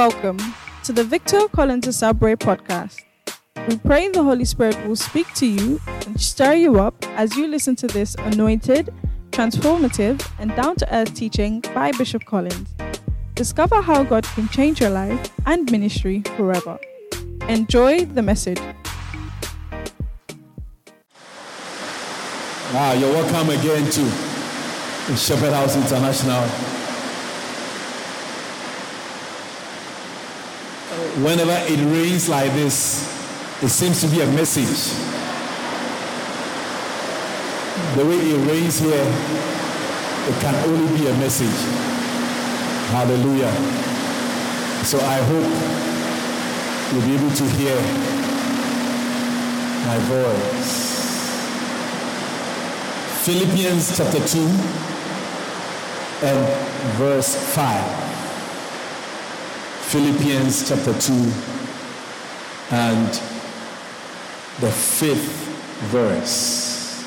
Welcome to the Victor Collins Asabwe podcast. We pray the Holy Spirit will speak to you and stir you up as you listen to this anointed, transformative, and down to earth teaching by Bishop Collins. Discover how God can change your life and ministry forever. Enjoy the message. Wow, you're welcome again to Shepherd House International. Whenever it rains like this, it seems to be a message. The way it rains here, it can only be a message. Hallelujah. So I hope you'll be able to hear my voice. Philippians chapter 2 and verse 5. Philippians chapter 2 and the fifth verse.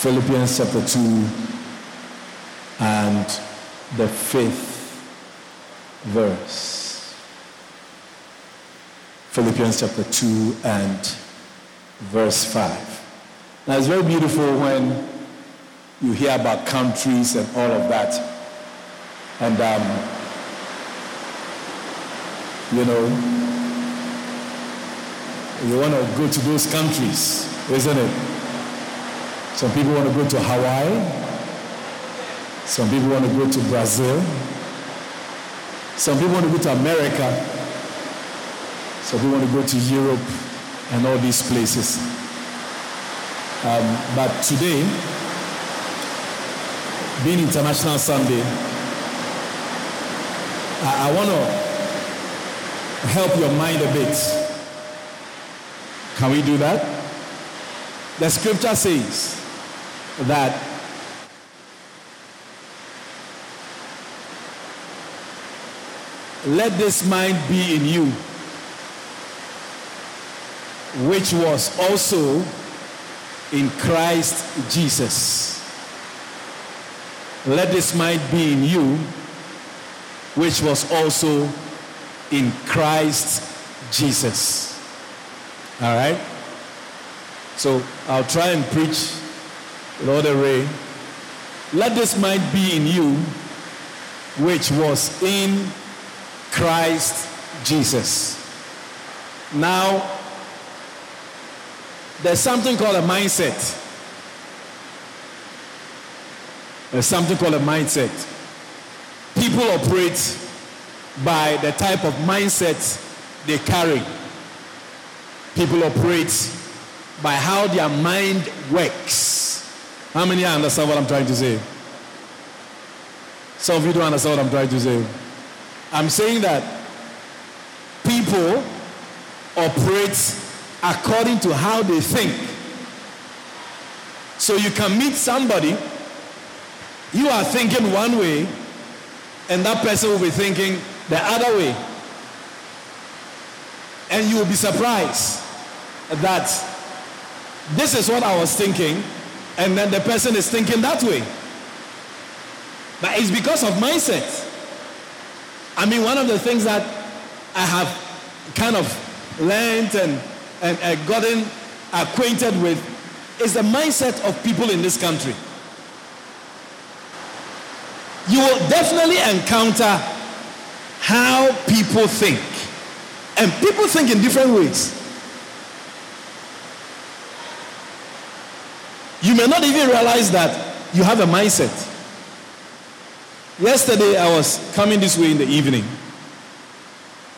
Philippians chapter 2 and the fifth verse. Philippians chapter 2 and verse 5. Now it's very beautiful when you hear about countries and all of that. And um, you know, you want to go to those countries, isn't it? Some people want to go to Hawaii. Some people want to go to Brazil. Some people want to go to America. Some people want to go to Europe and all these places. Um, but today, being International Sunday, I, I want to help your mind a bit. Can we do that? The scripture says that let this mind be in you, which was also in Christ Jesus. Let this mind be in you, which was also in Christ Jesus. All right? So I'll try and preach with all rain. Let this mind be in you, which was in Christ Jesus. Now, there's something called a mindset. There's something called a mindset. People operate by the type of mindset they carry. People operate by how their mind works. How many understand what I'm trying to say? Some of you don't understand what I'm trying to say. I'm saying that people operate according to how they think. So you can meet somebody, you are thinking one way, and that person will be thinking the other way. And you will be surprised that this is what I was thinking, and then the person is thinking that way. But it's because of mindset. I mean, one of the things that I have kind of learned and, and, and gotten acquainted with is the mindset of people in this country. You will definitely encounter how people think. And people think in different ways. You may not even realize that you have a mindset. Yesterday, I was coming this way in the evening,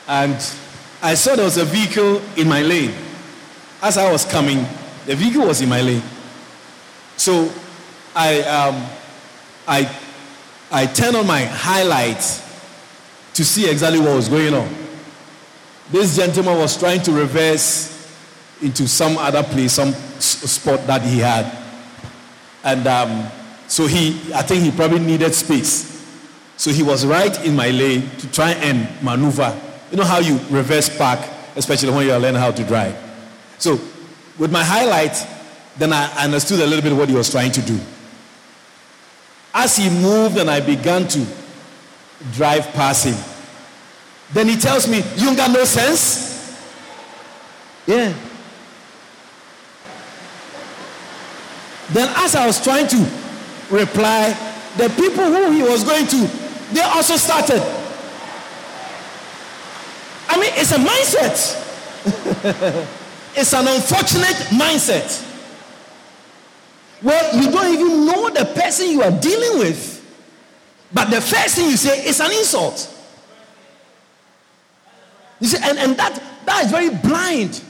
and I saw there was a vehicle in my lane. As I was coming, the vehicle was in my lane. So I, um, I, I turned on my highlights to see exactly what was going on. This gentleman was trying to reverse into some other place, some spot that he had. And um, so he, I think he probably needed space. So he was right in my lane to try and maneuver. You know how you reverse park, especially when you are learning how to drive. So with my highlight, then I understood a little bit what he was trying to do. As he moved and I began to drive past him, Then he tells me, You got no sense? Yeah. Then, as I was trying to reply, the people who he was going to, they also started. I mean, it's a mindset. it's an unfortunate mindset. Well, you don't even know the person you are dealing with. But the first thing you say is an insult. You see, and, and that, that is very blind.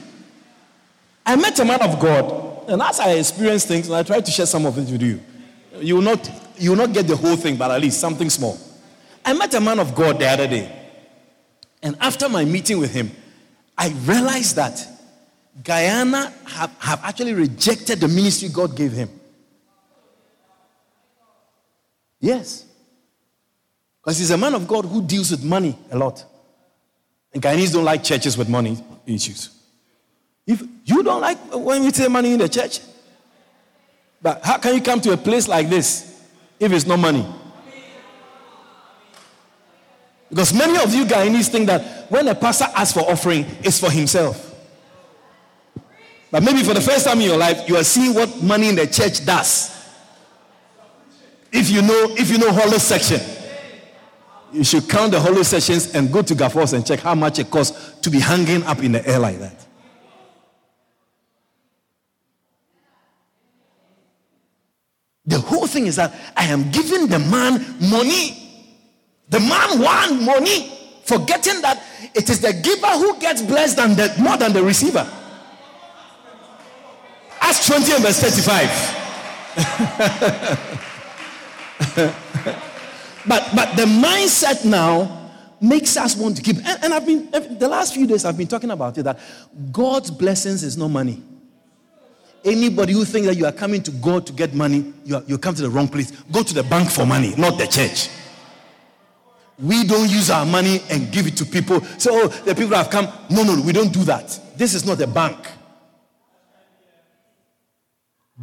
I met a man of God, and as I experienced things, and I tried to share some of it with you, you will not, you will not get the whole thing, but at least something small. I met a man of God the other day. And after my meeting with him, I realized that Guyana have, have actually rejected the ministry God gave him. Yes. Because he's a man of God who deals with money a lot. And Guyanese don't like churches with money issues. If you don't like uh, when we say money in the church, but how can you come to a place like this if it's not money? Because many of you Guyanese think that when a pastor asks for offering, it's for himself. But maybe for the first time in your life, you are seeing what money in the church does. If you know, if you know Hollow section, you should count the holy sessions and go to Gafoors and check how much it costs to be hanging up in the air like that. The whole thing is that I am giving the man money. The man want money, forgetting that it is the giver who gets blessed than the, more than the receiver. Acts 20 and verse 35. but but the mindset now makes us want to give. And, and I've been the last few days I've been talking about it that God's blessings is not money. Anybody who thinks that you are coming to God to get money, you, are, you come to the wrong place. Go to the bank for money, not the church. We don't use our money and give it to people. So oh, the people have come. No, no, we don't do that. This is not a bank.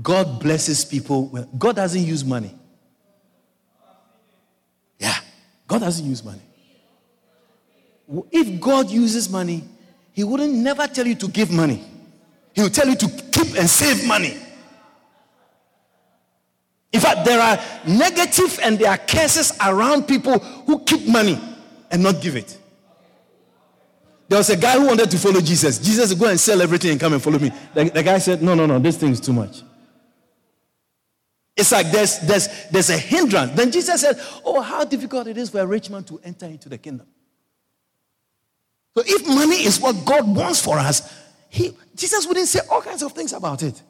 God blesses people. God doesn't use money. Yeah, God doesn't use money. If God uses money, He wouldn't never tell you to give money. He will tell you to keep and save money. In fact, there are negative and there are curses around people who keep money and not give it. There was a guy who wanted to follow Jesus. Jesus, go and sell everything and come and follow me. The, the guy said, No, no, no, this thing is too much. It's like there's, there's, there's a hindrance. Then Jesus said, Oh, how difficult it is for a rich man to enter into the kingdom. So if money is what God wants for us, he, Jesus wouldn't say all kinds of things about it.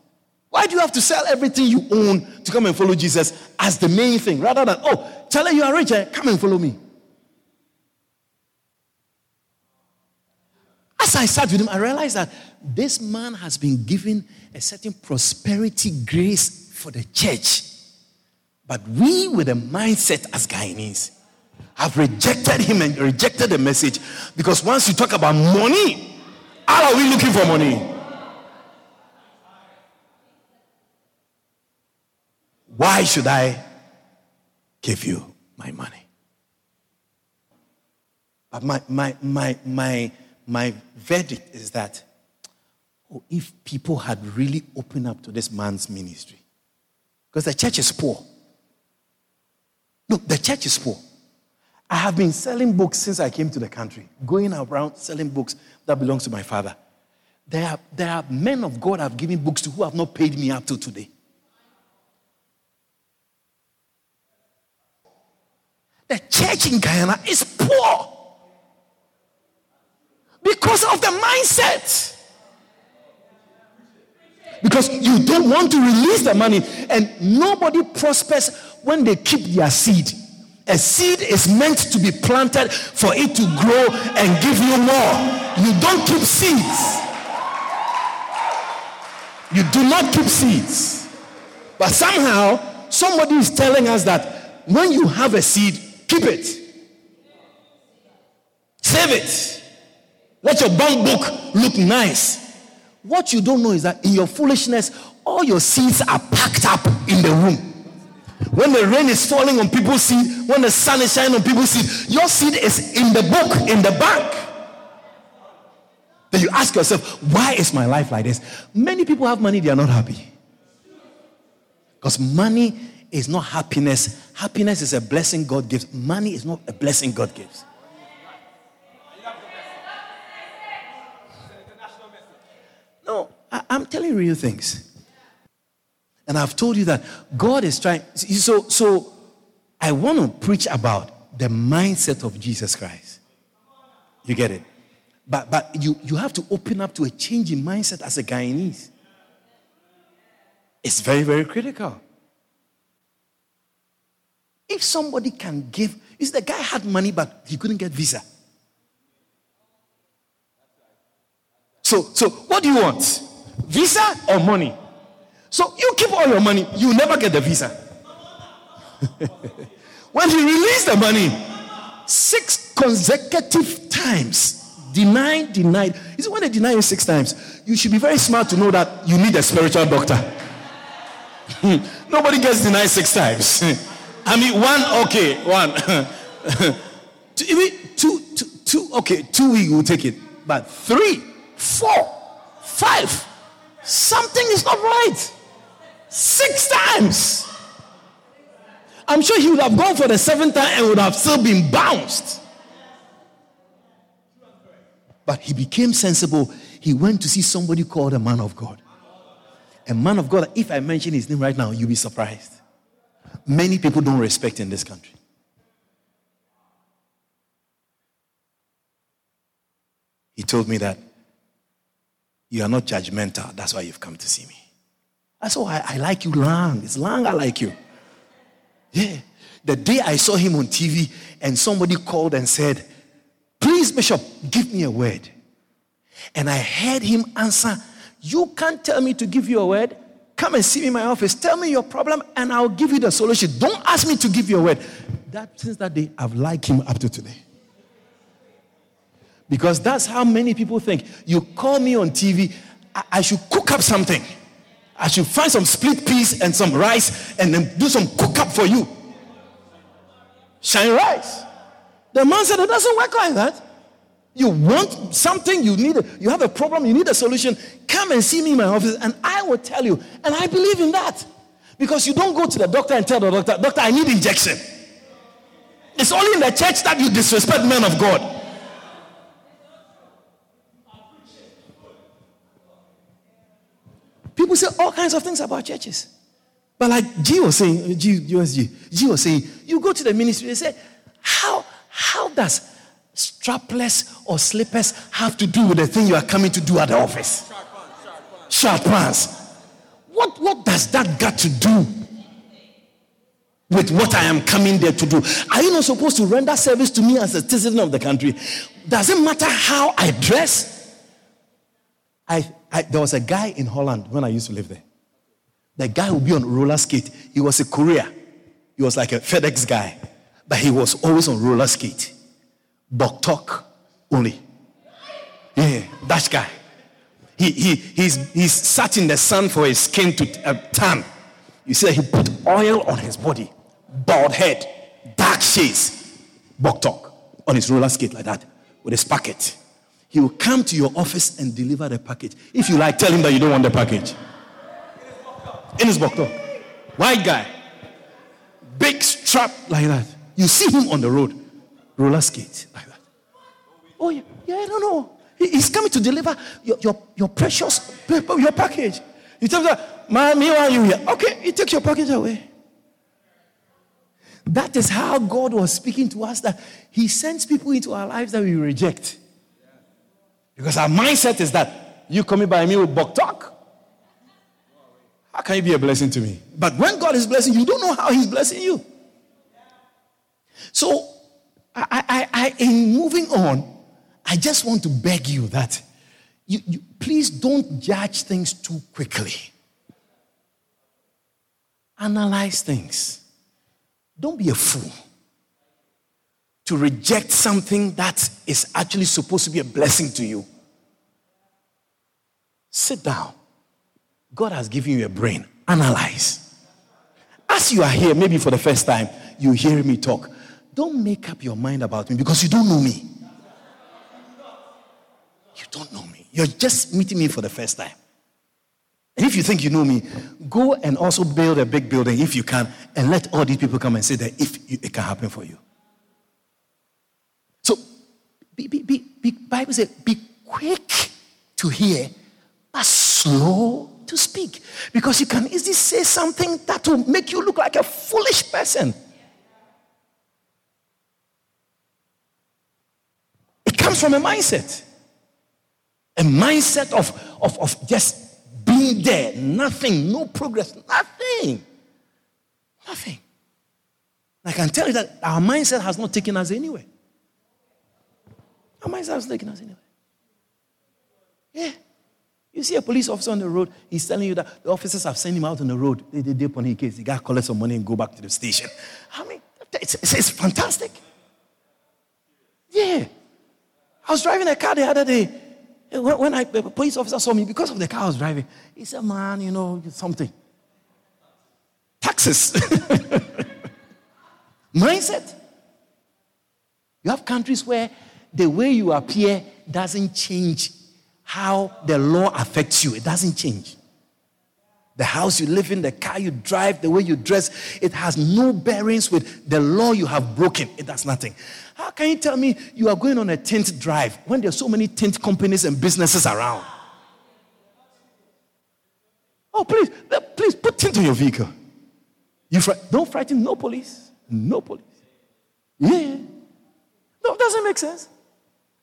Why do you have to sell everything you own to come and follow Jesus as the main thing rather than, oh, tell her you are rich, eh? come and follow me? As I sat with him, I realized that this man has been given a certain prosperity grace for the church. But we, with a mindset as Guyanese, have rejected him and rejected the message because once you talk about money, how are we looking for money? Why should I give you my money? But my, my, my, my, my verdict is that oh, if people had really opened up to this man's ministry, because the church is poor. Look, the church is poor. I have been selling books since I came to the country, going around selling books that belongs to my father. There are, there are men of God I've given books to who have not paid me up till today. The church in Guyana is poor because of the mindset. Because you don't want to release the money, and nobody prospers when they keep their seed. A seed is meant to be planted for it to grow and give you more. You don't keep seeds. You do not keep seeds. But somehow, somebody is telling us that when you have a seed, keep it. Save it. Let your bank book look nice. What you don't know is that in your foolishness, all your seeds are packed up in the room. When the rain is falling on people's seed, when the sun is shining on people's seed, your seed is in the book, in the bank. Then you ask yourself, why is my life like this? Many people have money, they are not happy. Because money is not happiness. Happiness is a blessing God gives. Money is not a blessing God gives. No, I, am telling real things. And I've told you that God is trying. So, so I want to preach about the mindset of Jesus Christ. You get it? But, but you, you have to open up to a change in mindset as a Guyanese. It's very, very critical. If somebody can give, is the guy had money but he couldn't get visa. So, so what do you want? Visa or money? So you keep all your money, you never get the visa. when he released the money, six consecutive times, denied, denied. Is it when they deny you six times? You should be very smart to know that you need a spiritual doctor. Nobody gets denied six times. I mean, one, okay, one. two, two, two, okay, two we will take it. But three, four, five, something is not right. Six times. I'm sure he would have gone for the seventh time and would have still been bounced. But he became sensible. He went to see somebody called a man of God. A man of God, if I mention his name right now, you'll be surprised. Many people don't respect in this country. He told me that you are not judgmental. That's why you've come to see me. That's oh, I, I like you long. It's long I like you. Yeah. The day I saw him on TV and somebody called and said, Please, Bishop, give me a word. And I heard him answer, You can't tell me to give you a word. Come and see me in my office. Tell me your problem, and I'll give you the solution. Don't ask me to give you a word. That since that day, I've liked him up to today. Because that's how many people think. You call me on TV, I, I should cook up something. I should find some split peas and some rice and then do some cook up for you. Shine rice. The man said, It doesn't work like that. You want something, you need, a, you have a problem, you need a solution. Come and see me in my office, and I will tell you. And I believe in that. Because you don't go to the doctor and tell the doctor, Doctor, I need injection. It's only in the church that you disrespect men of God. People say all kinds of things about churches. But like G was saying, uh, G, USG, G was saying, you go to the ministry, they say, how how does strapless or slippers have to do with the thing you are coming to do at the office? Short pants. What, what does that got to do with what I am coming there to do? Are you not supposed to render service to me as a citizen of the country? Does it matter how I dress? I, I, there was a guy in Holland when I used to live there. The guy would be on roller skate. He was a courier. He was like a FedEx guy but he was always on roller skate. Bok talk only. Yeah, that guy. He, he, he's, he's sat in the sun for his skin to uh, tan. You see he put oil on his body, bald head, dark shades, Bok talk on his roller skate like that with his packet. He will come to your office and deliver the package. If you like, tell him that you don't want the package. In his Bok. White guy. Big strap like that. You see him on the road, roller skate like that. Oh, yeah, yeah I don't know. He's coming to deliver your, your, your precious your package. He tells her, Man, me want you here. Okay, he takes your package away. That is how God was speaking to us that He sends people into our lives that we reject. Because our mindset is that you coming by me with Bok talk. How can you be a blessing to me? But when God is blessing, you don't know how He's blessing you. So, I, I, I, in moving on, I just want to beg you that you, you, please don't judge things too quickly. Analyze things. Don't be a fool to reject something that is actually supposed to be a blessing to you. Sit down. God has given you a brain. Analyze. as you are here, maybe for the first time, you hear me talk. Don't make up your mind about me because you don't know me. You don't know me. You're just meeting me for the first time. And if you think you know me, go and also build a big building if you can, and let all these people come and say that if it can happen for you. So, be, be, be, be Bible says, be quick to hear, but slow to speak. Because you can easily say something that will make you look like a foolish person. It comes from a mindset. A mindset of, of, of just being there, nothing, no progress, nothing. Nothing. I can tell you that our mindset has not taken us anywhere. Our mindset has taken us anywhere. Yeah. You see a police officer on the road, he's telling you that the officers have sent him out on the road. They did upon his case. The guy collect some money and go back to the station. I mean, it's, it's, it's fantastic. Yeah. I was driving a car the other day. When, when I, the police officer saw me, because of the car I was driving, he said, Man, you know, something. Taxes. Mindset. You have countries where the way you appear doesn't change how the law affects you. It doesn't change. The house you live in, the car you drive, the way you dress, it has no bearings with the law you have broken. It does nothing. How can you tell me you are going on a tint drive when there are so many tint companies and businesses around? Oh, please, uh, please put tint on your vehicle. You fr- don't frighten no police. No police. Yeah. No, it doesn't make sense.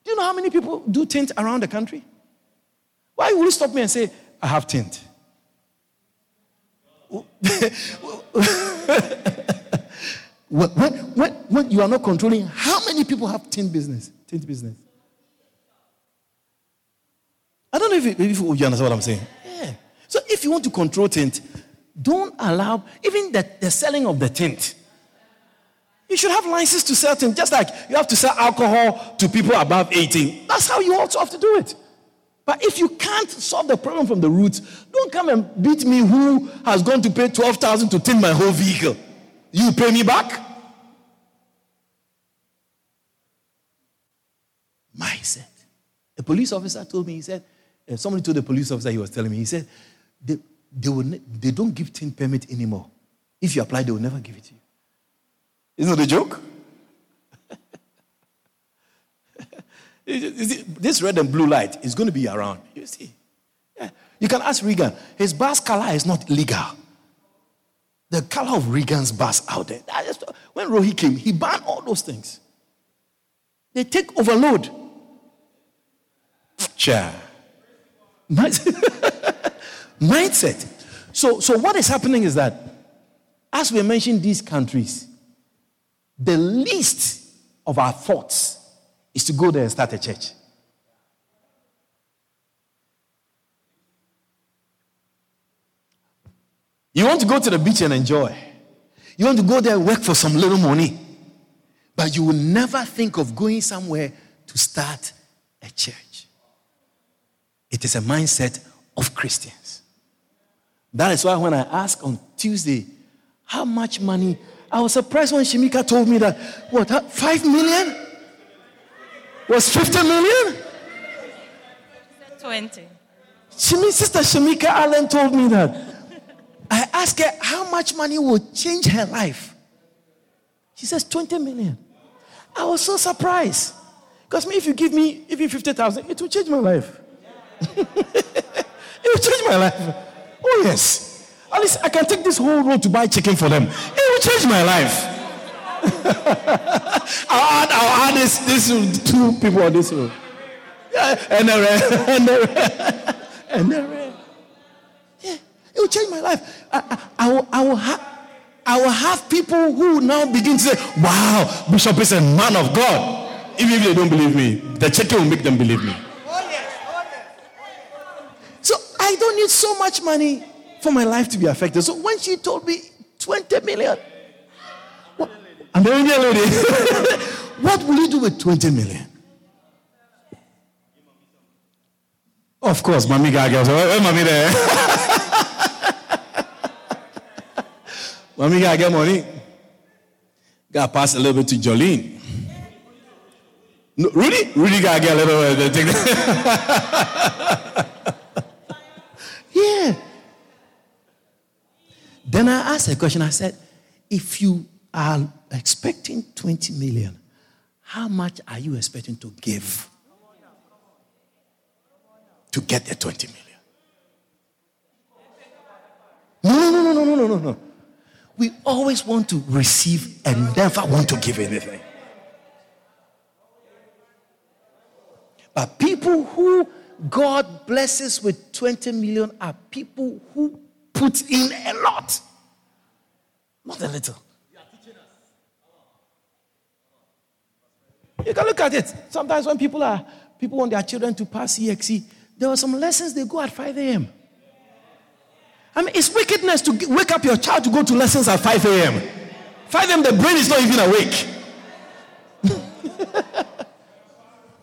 Do you know how many people do tint around the country? Why will you stop me and say, I have tint? when, when, when you are not controlling, how many people have tint business? Tint business. I don't know if, if you understand what I'm saying. Yeah. So if you want to control tint, don't allow even the, the selling of the tint. You should have license to sell tint, just like you have to sell alcohol to people above 18. That's how you also have to do it. But if you can't solve the problem from the roots, don't come and beat me who has gone to pay 12,000 to tint my whole vehicle. You pay me back? Mindset. A police officer told me, he said, uh, somebody told the police officer he was telling me, he said, they, they, will ne- they don't give tint permit anymore. If you apply, they will never give it to you. Isn't that a joke? This red and blue light is going to be around. You see. Yeah. You can ask Regan. His bus color is not legal. The color of Regan's bus out there. Just, when Rohee came, he banned all those things. They take overload. Mindset. So, so what is happening is that, as we mentioned these countries, the least of our thoughts is to go there and start a church. You want to go to the beach and enjoy. You want to go there and work for some little money. But you will never think of going somewhere to start a church. It is a mindset of Christians. That is why when I asked on Tuesday, how much money, I was surprised when Shemika told me that, what, five million? Was 50 million? 20. Shemi, Sister Shemika Allen told me that. I asked her how much money will change her life. She says 20 million. I was so surprised. Because me, if you give me even 50,000, it will change my life. it will change my life. Oh, yes. At least I can take this whole road to buy chicken for them. It will change my life. I'll add, I'll add this, this two people on this road. Yeah, and the and. Yeah, it will change my life. I, I, I will, I will have. I will have people who now begin to say, Wow, Bishop is a man of God. Even if they don't believe me, the chicken will make them believe me. So I don't need so much money for my life to be affected. So when she told me 20 million, I'm the Indian lady, what will you do with 20 million? Of course, mommy Mami Gaga. Where Mami there? Mommy gotta get money. Gotta pass a little bit to Jolene. No, Rudy? Rudy gotta get a little bit. yeah. Then I asked a question. I said, if you are expecting 20 million, how much are you expecting to give to get the 20 million? No, no, no, no, no, no, no, no. We always want to receive and never want to give anything. But people who God blesses with 20 million are people who put in a lot, not a little. You can look at it. Sometimes when people are people want their children to pass CXC, there are some lessons they go at 5 a.m. I mean, it's wickedness to wake up your child to go to lessons at 5 a.m. 5 a.m. the brain is not even awake.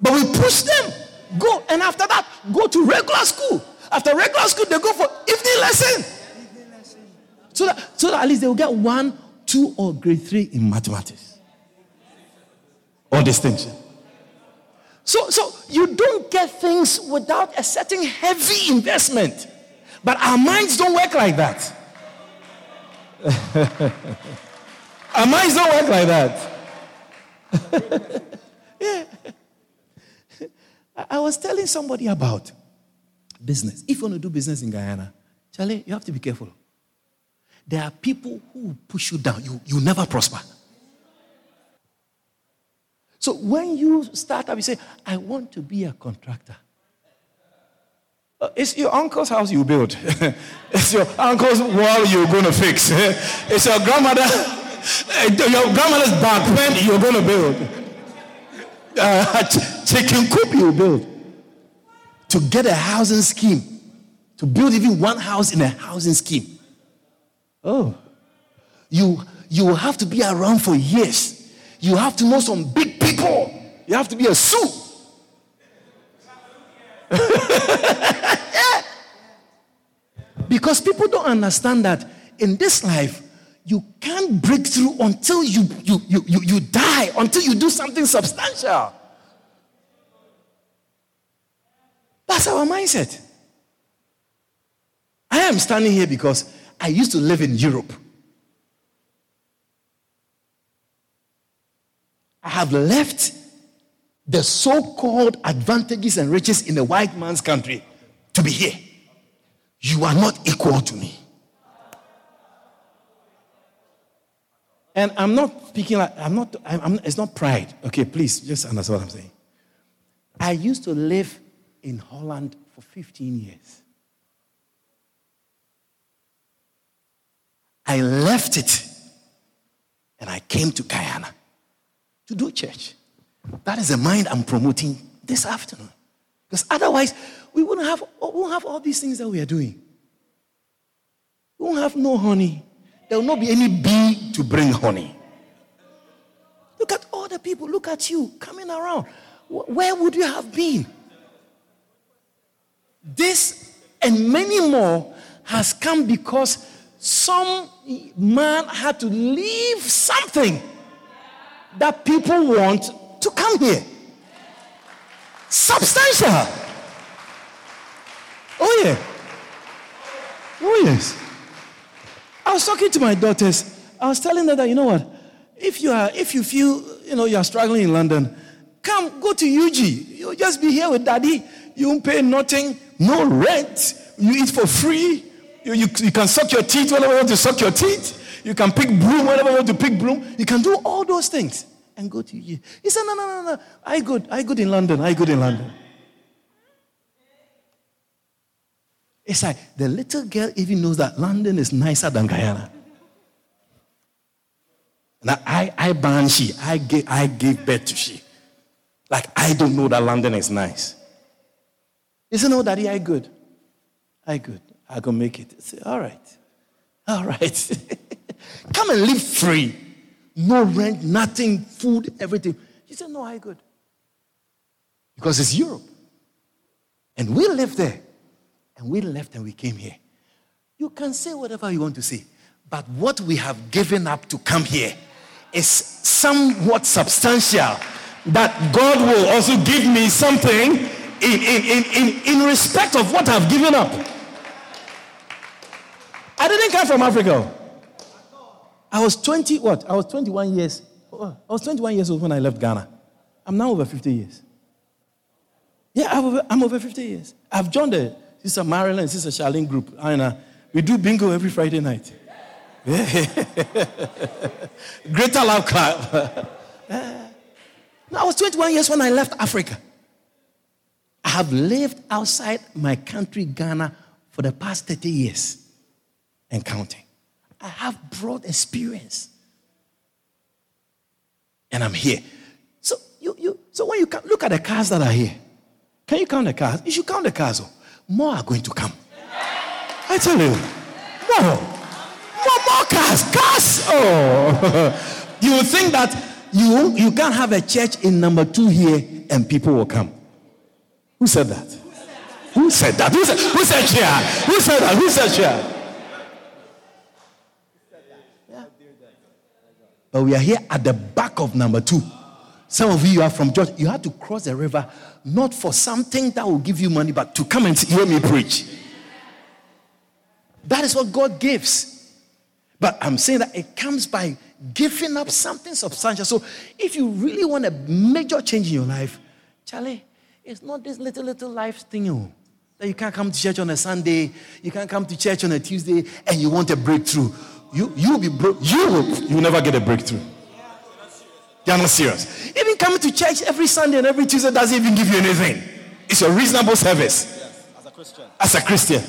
but we push them. Go and after that, go to regular school. After regular school, they go for evening lesson. So that, so that at least they will get one, two, or grade three in mathematics or distinction. So, so you don't get things without a certain heavy investment. But our minds don't work like that. our minds don't work like that. yeah. I was telling somebody about business. If you want to do business in Guyana, Charlie, you have to be careful. There are people who push you down. You, you never prosper. So when you start up, you say, I want to be a contractor. Uh, it's your uncle's house you build. it's your uncle's wall you're going to fix. it's your grandmother, your grandmother's back when you're going to build. Uh, chicken coop you build. To get a housing scheme. To build even one house in a housing scheme. Oh. You, you have to be around for years. You have to know some big. You have to be a soup. yeah. Because people don't understand that in this life, you can't break through until you, you, you, you, you die, until you do something substantial. That's our mindset. I am standing here because I used to live in Europe. I have left the so called advantages and riches in a white man's country to be here. You are not equal to me. And I'm not speaking like, I'm not, I'm, I'm, it's not pride. Okay, please, just understand what I'm saying. I used to live in Holland for 15 years. I left it and I came to Guyana to do church. That is the mind I'm promoting this afternoon. Because otherwise, we wouldn't have, we won't have all these things that we are doing. We won't have no honey. There will not be any bee to bring honey. Look at all the people. Look at you coming around. Where would you have been? This and many more has come because some man had to leave something that people want to come here. Substantial. Oh, yeah. Oh, yes. I was talking to my daughters. I was telling them that, you know what? If you are, if you feel, you know, you are struggling in London, come, go to UG. You'll just be here with daddy. You won't pay nothing, no rent. You eat for free. You, you, you can suck your teeth whenever you want to suck your teeth. You can pick broom whenever you want to pick broom. You can do all those things and go to you. He said, No, no, no, no. I good. I good in London. I good in London. It's like the little girl even knows that London is nicer than Guyana. Now I I ban she. I gave I gave birth to she. Like I don't know that London is nice. He said, No, Daddy, I good. I good. I can make it. Said, All right. All right. Come and live free. No rent, nothing, food, everything. He said, No, I good. Because it's Europe. And we live there. And we left and we came here. You can say whatever you want to say. But what we have given up to come here is somewhat substantial. That God will also give me something in, in, in, in, in respect of what I've given up. I didn't come from Africa. I was 20, what? I was 21 years. Oh, I was 21 years old when I left Ghana. I'm now over 50 years. Yeah, I'm over, I'm over 50 years. I've joined the Sister Marilyn and Sister Charlene group. And, we do bingo every Friday night. Greater love clap. Eh. I was 21 years when I left Africa. I have lived outside my country, Ghana, for the past 30 years and counting. I have broad experience. And I'm here. So, you, you, so when you come, look at the cars that are here, can you count the cars? You should count the cars. Oh. More are going to come. I tell you, more. More, more cars. Cars. Oh. you think that you, you can't have a church in number two here and people will come. Who said that? Who said that? Who said, who said chair? Who said that? Who said chair? But we are here at the back of number two. Some of you are from church. You had to cross the river not for something that will give you money, but to come and hear me preach. That is what God gives. But I'm saying that it comes by giving up something substantial. So if you really want a major change in your life, Charlie, it's not this little, little life thing. Oh, that you can't come to church on a Sunday, you can't come to church on a Tuesday, and you want a breakthrough. You, you'll be broke. You will, you will never get a breakthrough. You're not serious. Even coming to church every Sunday and every Tuesday doesn't even give you anything. It's a reasonable service. Yes, as a Christian. As a Christian.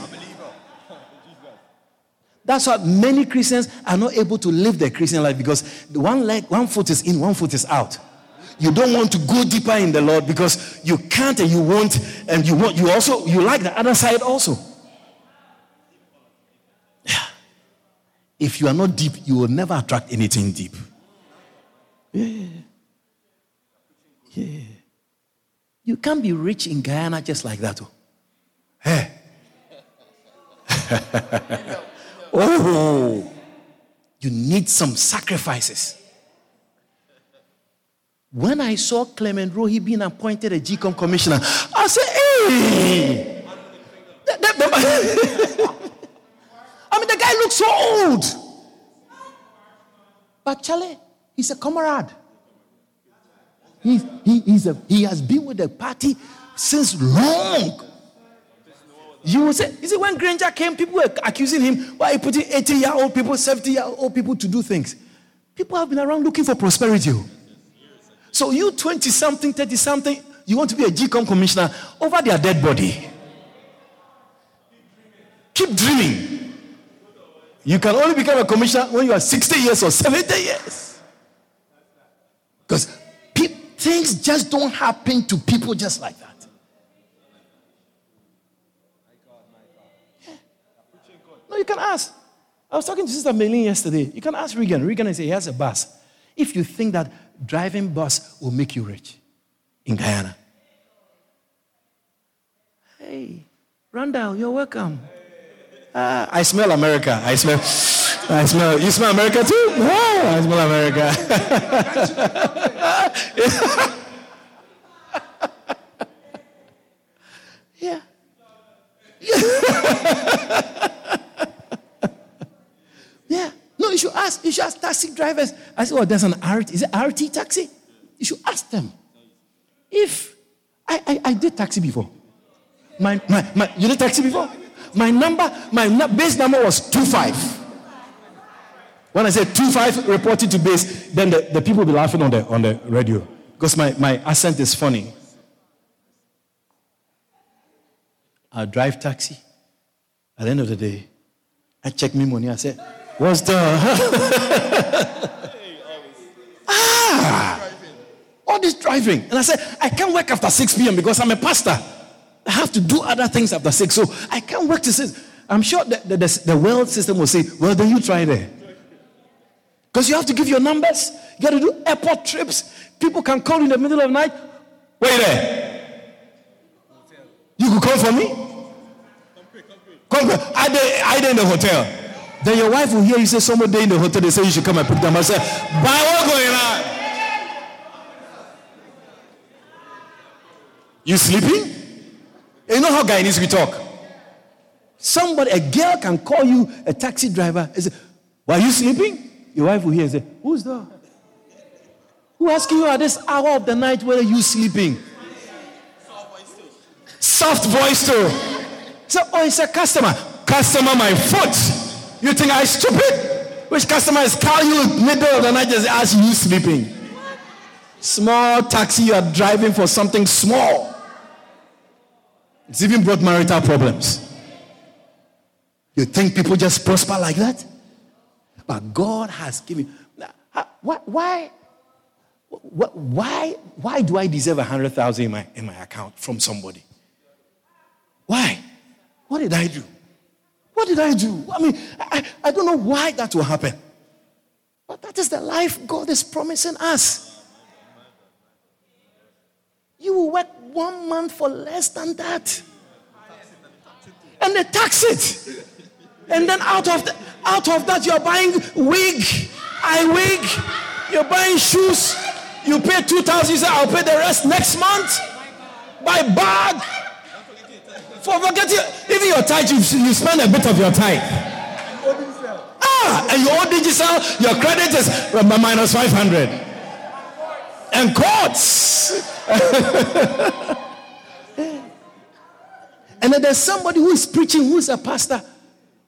That's why many Christians are not able to live their Christian life because one leg, one foot is in, one foot is out. You don't want to go deeper in the Lord because you can't and you won't, and you want you also you like the other side also. If you are not deep, you will never attract anything deep. Yeah. Yeah. You can't be rich in Guyana just like that. Oh. Hey. Oh, you need some sacrifices. When I saw Clement Rohee being appointed a GECOM commissioner, I said, hey! I mean, the guy looks so old. But Charlie, he's a comrade. He, he, he's a, he has been with the party since long. You will say, is it when Granger came, people were accusing him, why he putting 80 year old people, 70 year old people to do things? People have been around looking for prosperity. Oh. So you 20 something, 30 something, you want to be a GECOM commissioner over their dead body. Keep dreaming. You can only become a commissioner when you are 60 years or 70 years. Because pe- things just don't happen to people just like that. No, you can ask. I was talking to Sister Melin yesterday. You can ask Regan. Regan said he has a bus. If you think that driving bus will make you rich in Guyana. Hey, Randall, you're welcome. Uh, I smell America. I smell. I smell. You smell America too? Oh, I smell America. yeah. Yeah. No, you should ask. You should ask taxi drivers. I said, well, there's an RT. Is it RT taxi? You should ask them. If I, I, I did taxi before. My, my, my, you did taxi before? My number, my base number was 25. When I said 25 reported to base, then the, the people will be laughing on the, on the radio because my, my accent is funny. I drive taxi. At the end of the day, I check my money. I said, What's the. ah! All this driving. And I said, I can't work after 6 p.m. because I'm a pastor. I have to do other things after 6. So I can't work to 6. I'm sure that the, the, the world system will say, well, then you try there. Because you have to give your numbers. You got to do airport trips. People can call in the middle of the night. Wait there. You could call for me? Come, come. I, I in the hotel. Then your wife will hear you say, Someone day in the hotel, they say you should come and pick them. I say, By what going on? You sleeping? You know how Guyanese we talk? Somebody, a girl can call you a taxi driver and say, Why are you sleeping? Your wife will hear and say, Who's that? Who asking you at this hour of the night whether you sleeping? Soft voice too. Soft voice, too. So, oh, it's a customer. Customer, my foot. You think I stupid? Which customer is calling you middle of the night just ask you sleeping? Small taxi you are driving for something small. It's even brought marital problems. You think people just prosper like that? But God has given. Why? Why? Why? Why do I deserve a hundred thousand in my in my account from somebody? Why? What did I do? What did I do? I mean, I, I don't know why that will happen. But that is the life God is promising us. You will work one month for less than that. And they tax it. And then out of, the, out of that, you're buying wig, eye wig, you're buying shoes. You pay 2000 you say, I'll pay the rest next month. Buy bag. For forget you, even your tithe, you, you spend a bit of your tithe. Ah, and you owe digital, your credit is minus 500. And courts. and then there's somebody who is preaching, who is a pastor,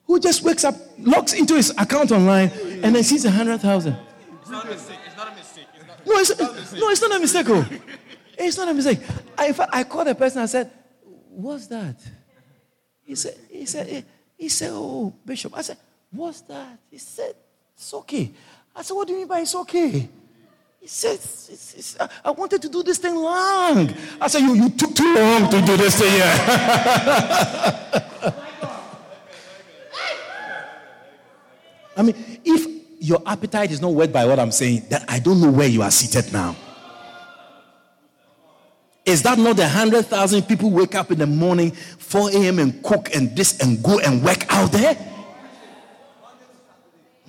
who just wakes up, logs into his account online, and then sees a hundred thousand. It's not a mistake. It's not a mistake. no, it's, no, it's not a mistake. Oh. It's not a mistake. I, in fact, I called the person. I said, What's that? He said, he said, he said, oh, Bishop. I said, what's that? He said, it's okay. I said, what do you mean by it's okay? He it's, I wanted to do this thing long. I said, you, you took too long to do this thing here. I mean, if your appetite is not whet by what I'm saying, then I don't know where you are seated now. Is that not the 100,000 people wake up in the morning, 4 a.m., and cook and this and go and work out there?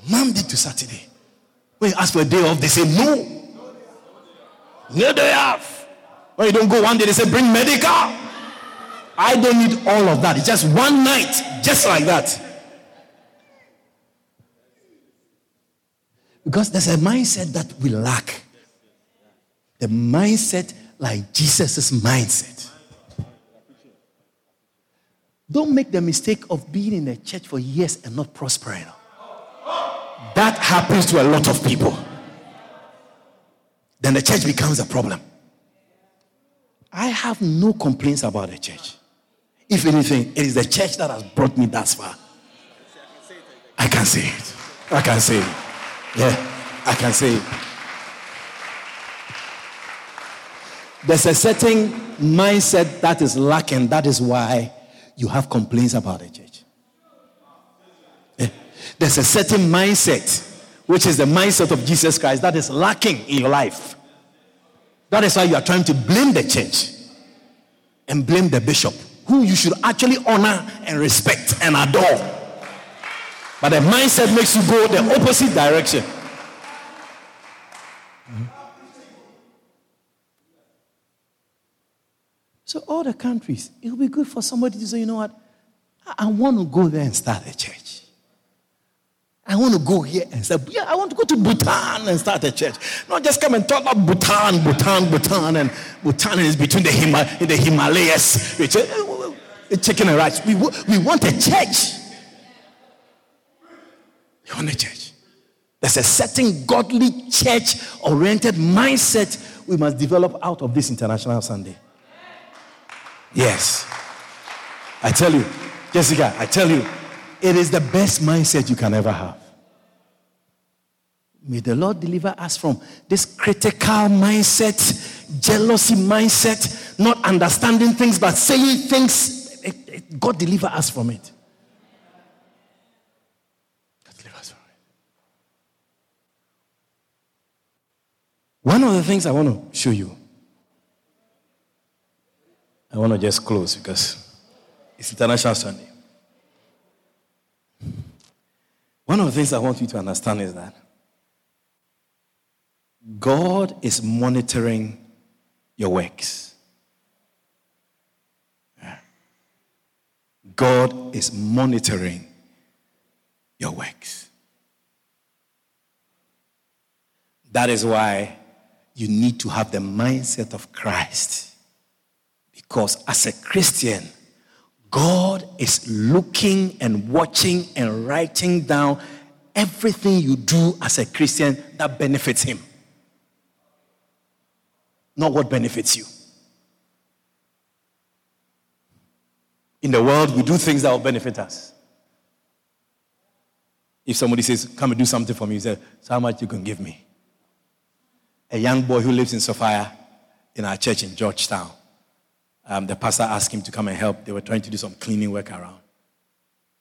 Monday to Saturday. When you ask for a day off, they say no. No day have. When you don't go one day, they say bring medical. I don't need all of that. It's just one night, just like that. Because there's a mindset that we lack. The mindset like Jesus' mindset. Don't make the mistake of being in a church for years and not prospering. That happens to a lot of people. Then the church becomes a problem. I have no complaints about the church. If anything, it is the church that has brought me thus far. I can say it. I can say it. Yeah, I can say it. There's a certain mindset that is lacking. That is why you have complaints about the church. Yeah. There's a certain mindset, which is the mindset of Jesus Christ, that is lacking in your life. That is why you are trying to blame the church and blame the bishop, who you should actually honor and respect and adore. But the mindset makes you go the opposite direction. So all the countries, it will be good for somebody to say, you know what? I, want to go there and start a church. I want to go here and say, yeah, I want to go to Bhutan and start a church. Not just come and talk about Bhutan, Bhutan, Bhutan, and Bhutan is between the, Hima, the Himalayas. Chicken and rice. We, we want a church. We want a church. There's a certain godly church-oriented mindset we must develop out of this International Sunday. Yes. I tell you, Jessica, I tell you, it is the best mindset you can ever have. May the Lord deliver us from this critical mindset, jealousy mindset, not understanding things but saying things. God deliver us from it. God deliver us from it. One of the things I want to show you I want to just close because it's International Sunday. One of the things I want you to understand is that God is monitoring your works. God is monitoring your works. That is why you need to have the mindset of Christ. Because as a Christian, God is looking and watching and writing down everything you do as a Christian that benefits Him, not what benefits you. In the world, we do things that will benefit us. If somebody says, Come and do something for me, you say, So how much you can give me? A young boy who lives in Sophia in our church in Georgetown um, the pastor asked him to come and help. They were trying to do some cleaning work around.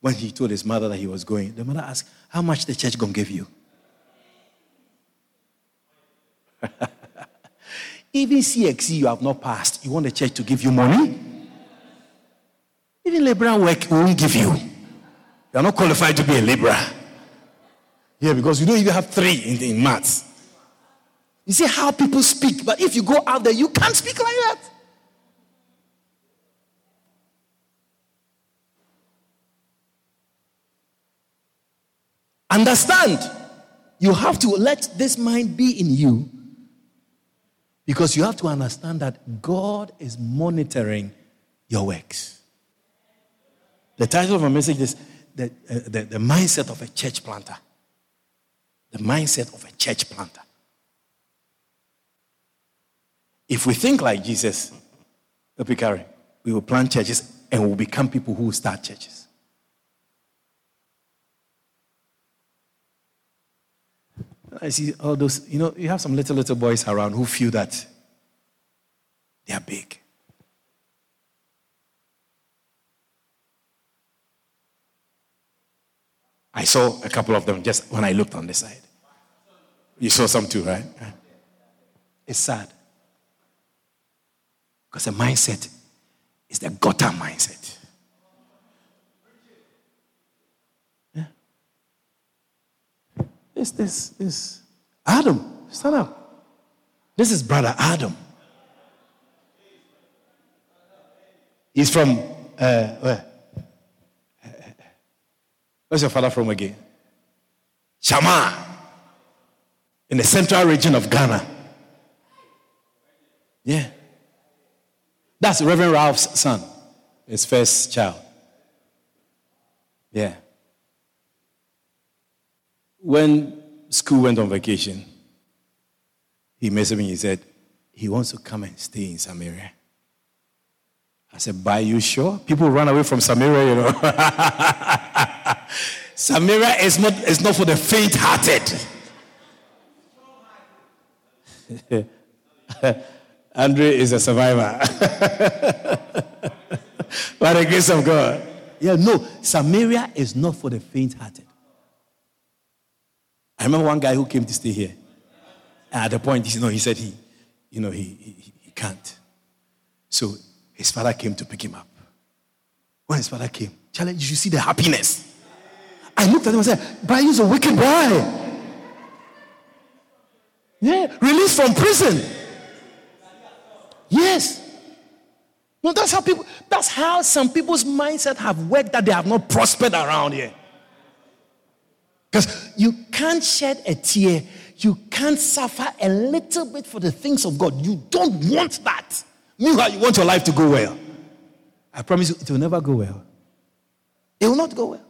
When he told his mother that he was going, the mother asked, How much the church gonna give you? Even CXC you have not passed. You want the church to give you money? Even liberal work won't give you. You are not qualified to be a laborer. Yeah, because you don't even have three in, in maths. You see how people speak, but if you go out there, you can't speak like that. Understand. You have to let this mind be in you because you have to understand that God is monitoring your works. The title of my message is the, uh, the, the mindset of a church planter. The mindset of a church planter. If we think like Jesus, we will plant churches and we'll become people who will start churches. I see all those, you know, you have some little, little boys around who feel that they are big. I saw a couple of them just when I looked on the side. You saw some too, right? It's sad. Because the mindset is the gutter mindset. This, this, this. Adam, stand up. This is brother Adam. He's from, uh, where? Where's your father from again? Shama. In the central region of Ghana. Yeah. That's Reverend Ralph's son, his first child. Yeah when school went on vacation, he messaged me. He said he wants to come and stay in Samaria. I said, "By you sure?" People run away from Samaria, you know. Samaria is not is not for the faint-hearted. Andre is a survivor. By the grace of God. Yeah, no, Samaria is not for the faint-hearted. I remember one guy who came to stay here. And at the point, you know, he said he, you know, he, he, he can't. So his father came to pick him up. When his father came, Charlie, you should see the happiness. I looked at him and said, Brian, you're a wicked boy. Yeah, released from prison. Yes. No, that's how people, that's how some people's mindset have worked that they have not prospered around here. Because you can't shed a tear, you can't suffer a little bit for the things of God. You don't want that. Meanwhile, you want your life to go well. I promise you, it will never go well. It will not go well.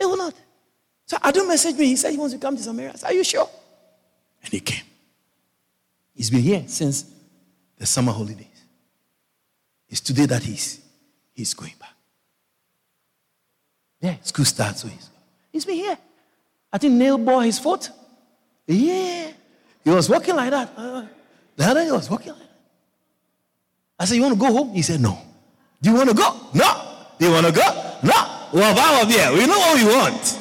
It will not. So I don't me. He said he wants to come to Samaria. Are you sure? And he came. He's been here since the summer holidays. It's today that he's he's going back. Yeah, school starts, so he's He's been here. I think Neil bore his foot. Yeah. He was walking like that. Uh, the other day was walking like that. I said, You want to go home? He said, No. Do you want to go? No. Do you want to go? No. Well, Bow here. We know what we want.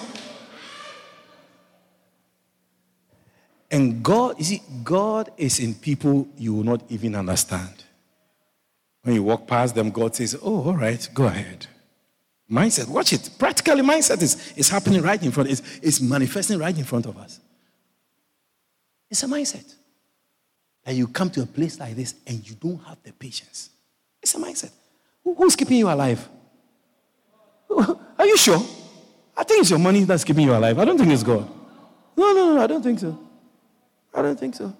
And God, you see, God is in people you will not even understand. When you walk past them, God says, Oh, all right, go ahead. Mindset, watch it. Practically, mindset is, is happening right in front, it's, it's manifesting right in front of us. It's a mindset. That you come to a place like this and you don't have the patience. It's a mindset. Who, who's keeping you alive? Are you sure? I think it's your money that's keeping you alive. I don't think it's God. No, no, no, I don't think so. I don't think so.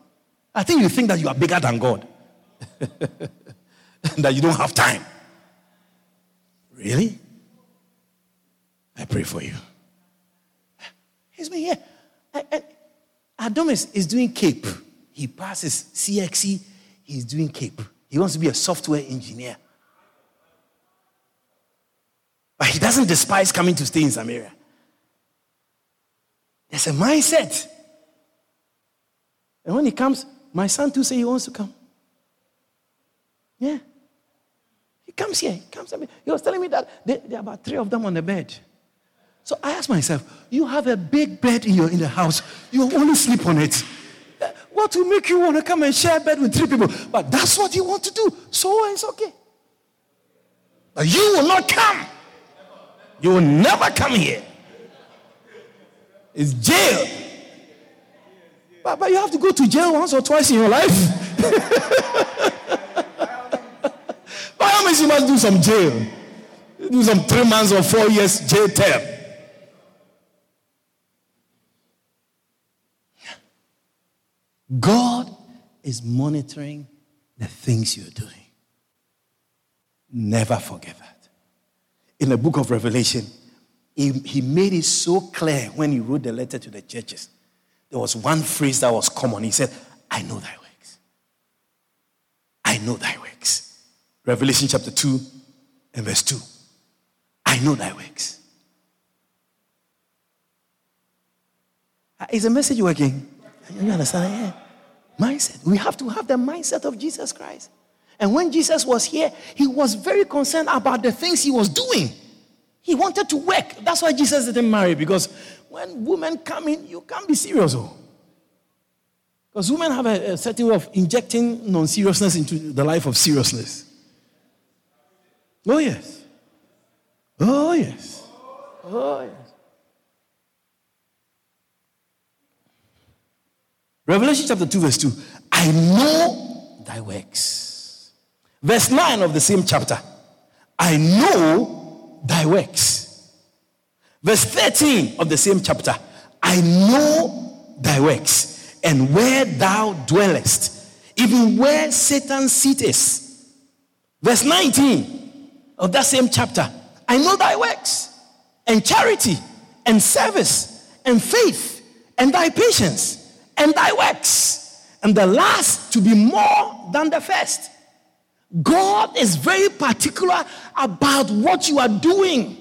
I think you think that you are bigger than God, that you don't have time. Really? I pray for you. He's been here. Adam is, is doing CAPE. He passes CXC. He's doing CAPE. He wants to be a software engineer. But he doesn't despise coming to stay in Samaria. There's a mindset. And when he comes, my son too say he wants to come. Yeah. He comes here. He comes. He was telling me that there are about three of them on the bed. So I asked myself, you have a big bed in your in the house. You only sleep on it. What will make you want to come and share bed with three people? But that's what you want to do. So it's okay. But you will not come. You will never come here. It's jail. But, but you have to go to jail once or twice in your life. By how means you must do some jail. Do some three months or four years jail term. God is monitoring the things you're doing. Never forget that in the book of Revelation, he, he made it so clear when he wrote the letter to the churches. There was one phrase that was common. He said, I know thy works. I know thy works. Revelation chapter 2 and verse 2. I know thy works. Uh, is the message working? You understand? Yeah. Mindset. We have to have the mindset of Jesus Christ. And when Jesus was here, he was very concerned about the things he was doing. He wanted to work. That's why Jesus didn't marry, because when women come in, you can't be serious. Oh. Because women have a, a certain way of injecting non seriousness into the life of seriousness. Oh, yes. Oh, yes. Oh, yes. Revelation chapter 2, verse 2. I know thy works Verse 9 of the same chapter. I know thy works. Verse 13 of the same chapter. I know thy works and where thou dwellest, even where Satan sitteth. Verse 19 of that same chapter. I know thy works and charity and service and faith and thy patience and thy works. And the last to be more than the first. God is very particular about what you are doing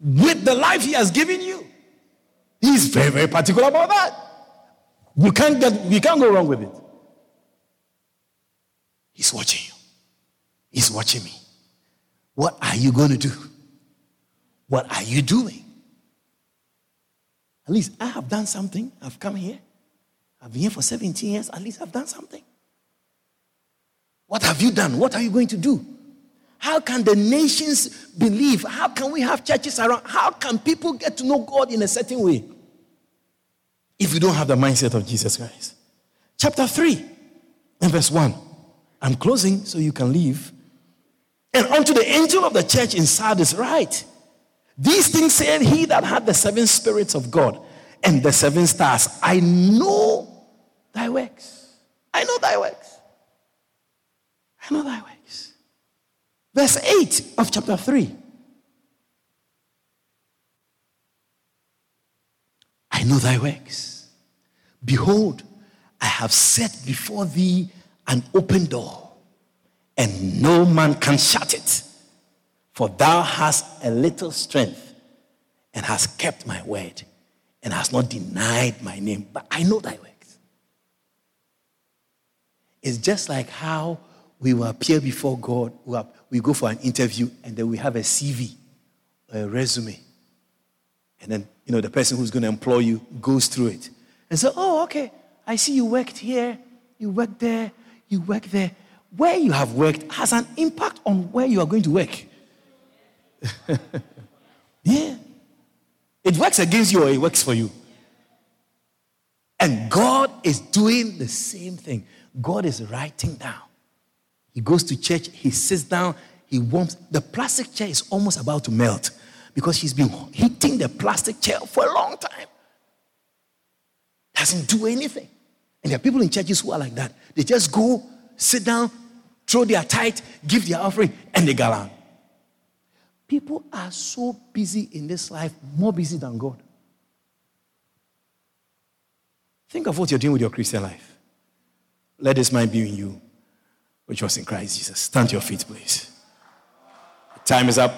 with the life He has given you. He's very, very particular about that. We can't get we can't go wrong with it. He's watching you. He's watching me. What are you going to do? What are you doing? At least I have done something. I've come here. I've been here for 17 years. At least I've done something. What have you done? What are you going to do? How can the nations believe? How can we have churches around? How can people get to know God in a certain way if you don't have the mindset of Jesus Christ? Chapter 3 and verse 1. I'm closing so you can leave. And unto the angel of the church in Sardis, write. These things said he that had the seven spirits of God and the seven stars. I know thy works. I know thy works. I know thy works. Verse 8 of chapter 3. I know thy works. Behold, I have set before thee an open door, and no man can shut it. For thou hast a little strength, and hast kept my word, and hast not denied my name. But I know thy works. It's just like how we will appear before God. We go for an interview, and then we have a CV, a resume. And then, you know, the person who's going to employ you goes through it. And so, oh, okay, I see you worked here, you worked there, you worked there. Where you have worked has an impact on where you are going to work. Yeah. It works against you or it works for you. And God is doing the same thing. God is writing down. He goes to church, he sits down, he warms. The plastic chair is almost about to melt because he's been hitting the plastic chair for a long time. Doesn't do anything. And there are people in churches who are like that. They just go, sit down, throw their tithe, give their offering, and they go on. People are so busy in this life, more busy than God. Think of what you're doing with your Christian life. Let this mind be in you, which was in Christ Jesus. Stand to your feet, please. Time is up.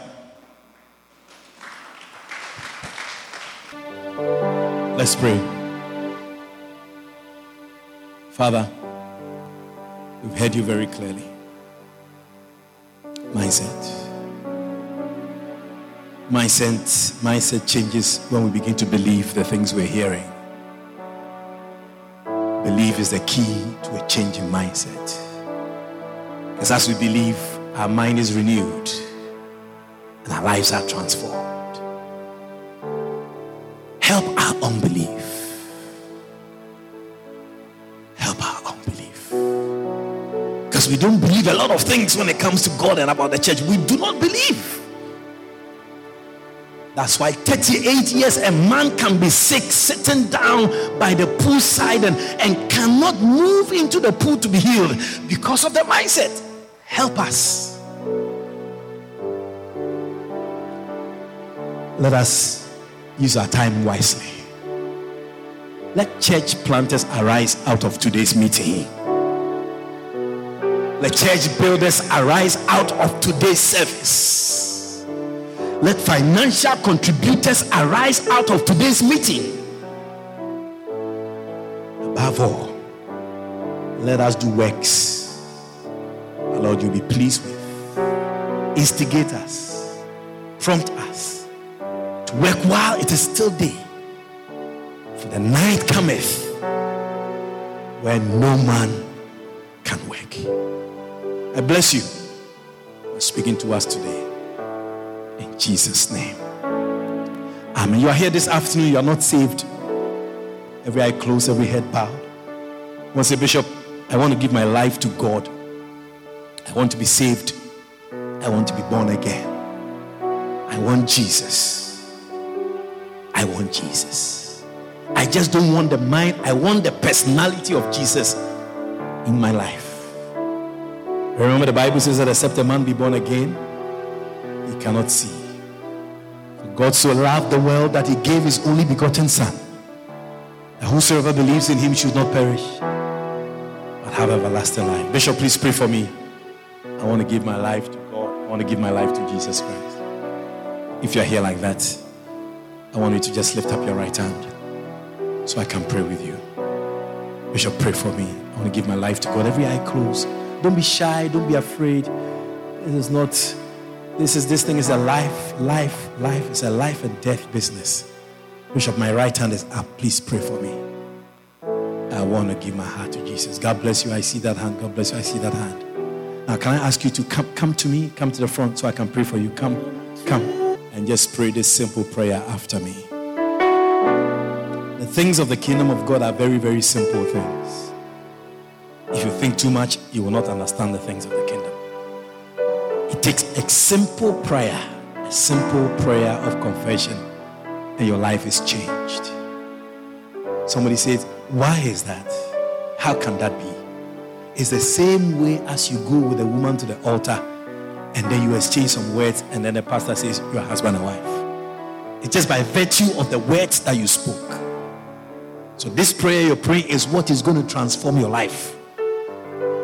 Let's pray. Father, we've heard you very clearly. Mindset. Mindset, mindset changes when we begin to believe the things we're hearing. Belief is the key to a changing mindset. Because as we believe, our mind is renewed and our lives are transformed. Help our unbelief. Help our unbelief. Because we don't believe a lot of things when it comes to God and about the church. We do not believe. That's why 38 years a man can be sick, sitting down by the poolside and, and cannot move into the pool to be healed because of the mindset. Help us. Let us use our time wisely. Let church planters arise out of today's meeting. Let church builders arise out of today's service. Let financial contributors arise out of today's meeting. Above all, let us do works. Lord, you'll be pleased with. Instigate us, prompt us to work while it is still day. For the night cometh when no man can work. I bless you for speaking to us today. In Jesus' name. Amen. You are here this afternoon, you are not saved. Every eye closed, every head bowed. To say, Bishop, I want to give my life to God. I want to be saved. I want to be born again. I want Jesus. I want Jesus. I just don't want the mind, I want the personality of Jesus in my life. Remember, the Bible says that except a man be born again, he cannot see. God so loved the world that he gave his only begotten Son. That whosoever believes in him should not perish, but have everlasting life. Bishop, please pray for me. I want to give my life to God. I want to give my life to Jesus Christ. If you're here like that, I want you to just lift up your right hand so I can pray with you. Bishop, pray for me. I want to give my life to God. Every eye closed. Don't be shy. Don't be afraid. It is not this is this thing is a life, life, life. It's a life and death business. Bishop, my right hand is up. Please pray for me. I want to give my heart to Jesus. God bless you. I see that hand. God bless you. I see that hand. Now, can I ask you to come, come to me? Come to the front so I can pray for you. Come, come, and just pray this simple prayer after me. The things of the kingdom of God are very, very simple things. If you think too much, you will not understand the things of the kingdom. Takes a simple prayer, a simple prayer of confession, and your life is changed. Somebody says, Why is that? How can that be? It's the same way as you go with a woman to the altar and then you exchange some words, and then the pastor says, You're husband and wife. It's just by virtue of the words that you spoke. So, this prayer you're praying is what is going to transform your life.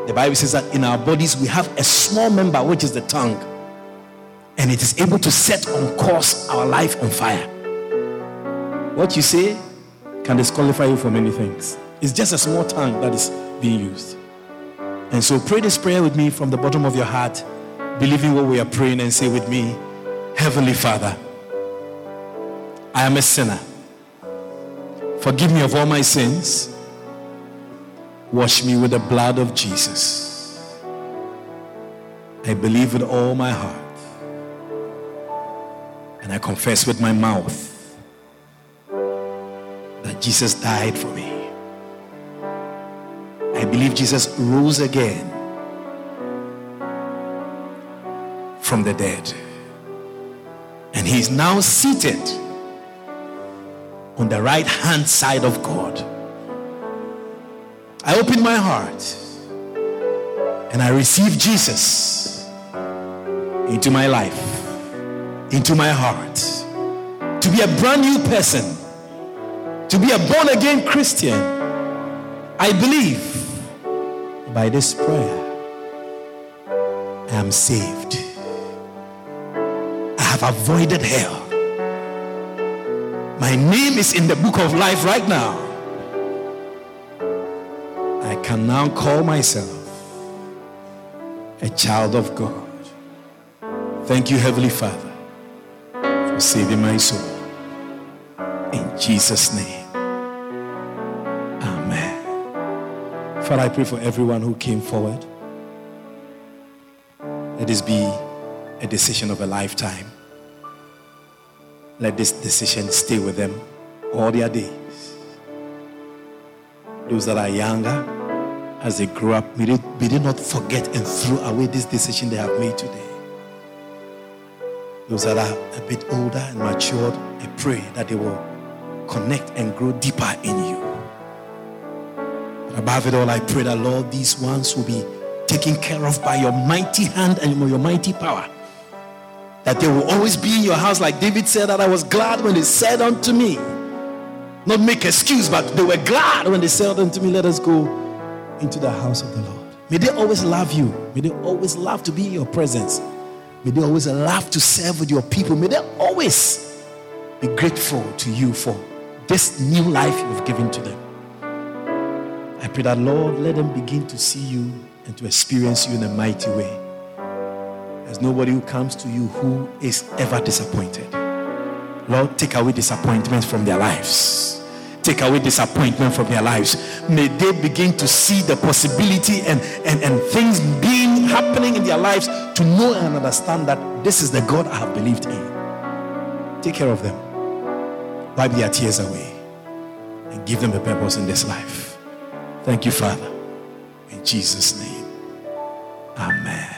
The Bible says that in our bodies we have a small member, which is the tongue, and it is able to set on course our life on fire. What you say can disqualify you for many things. It's just a small tongue that is being used. And so pray this prayer with me from the bottom of your heart, believing what we are praying, and say with me, Heavenly Father, I am a sinner. Forgive me of all my sins Wash me with the blood of Jesus. I believe with all my heart and I confess with my mouth that Jesus died for me. I believe Jesus rose again from the dead. And he is now seated on the right hand side of God. I open my heart and I receive Jesus into my life, into my heart, to be a brand new person, to be a born again Christian. I believe by this prayer I am saved. I have avoided hell. My name is in the book of life right now. Can now call myself a child of God. Thank you, Heavenly Father, for saving my soul. In Jesus' name. Amen. Father, I pray for everyone who came forward. Let this be a decision of a lifetime. Let this decision stay with them all their days. Those that are younger, as they grow up, may they, may they not forget and throw away this decision they have made today. Those that are a bit older and matured, I pray that they will connect and grow deeper in you. But above it all, I pray that, Lord, these ones will be taken care of by your mighty hand and your mighty power. That they will always be in your house, like David said, that I was glad when they said unto me, not make excuse, but they were glad when they said unto me, Let us go into the house of the Lord. May they always love you. May they always love to be in your presence. May they always love to serve with your people. May they always be grateful to you for this new life you've given to them. I pray that, Lord, let them begin to see you and to experience you in a mighty way. There's nobody who comes to you who is ever disappointed. Lord, take away disappointment from their lives. Take away disappointment from their lives. May they begin to see the possibility and, and, and things being happening in their lives to know and understand that this is the God I have believed in. Take care of them. Wipe their tears away and give them a purpose in this life. Thank you, Father. In Jesus' name. Amen.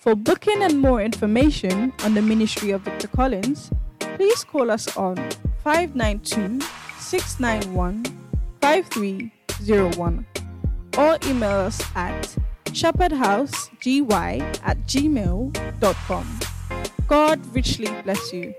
For booking and more information on the ministry of Victor Collins, please call us on 592 691 5301 or email us at shepherdhousegy at gmail.com. God richly bless you.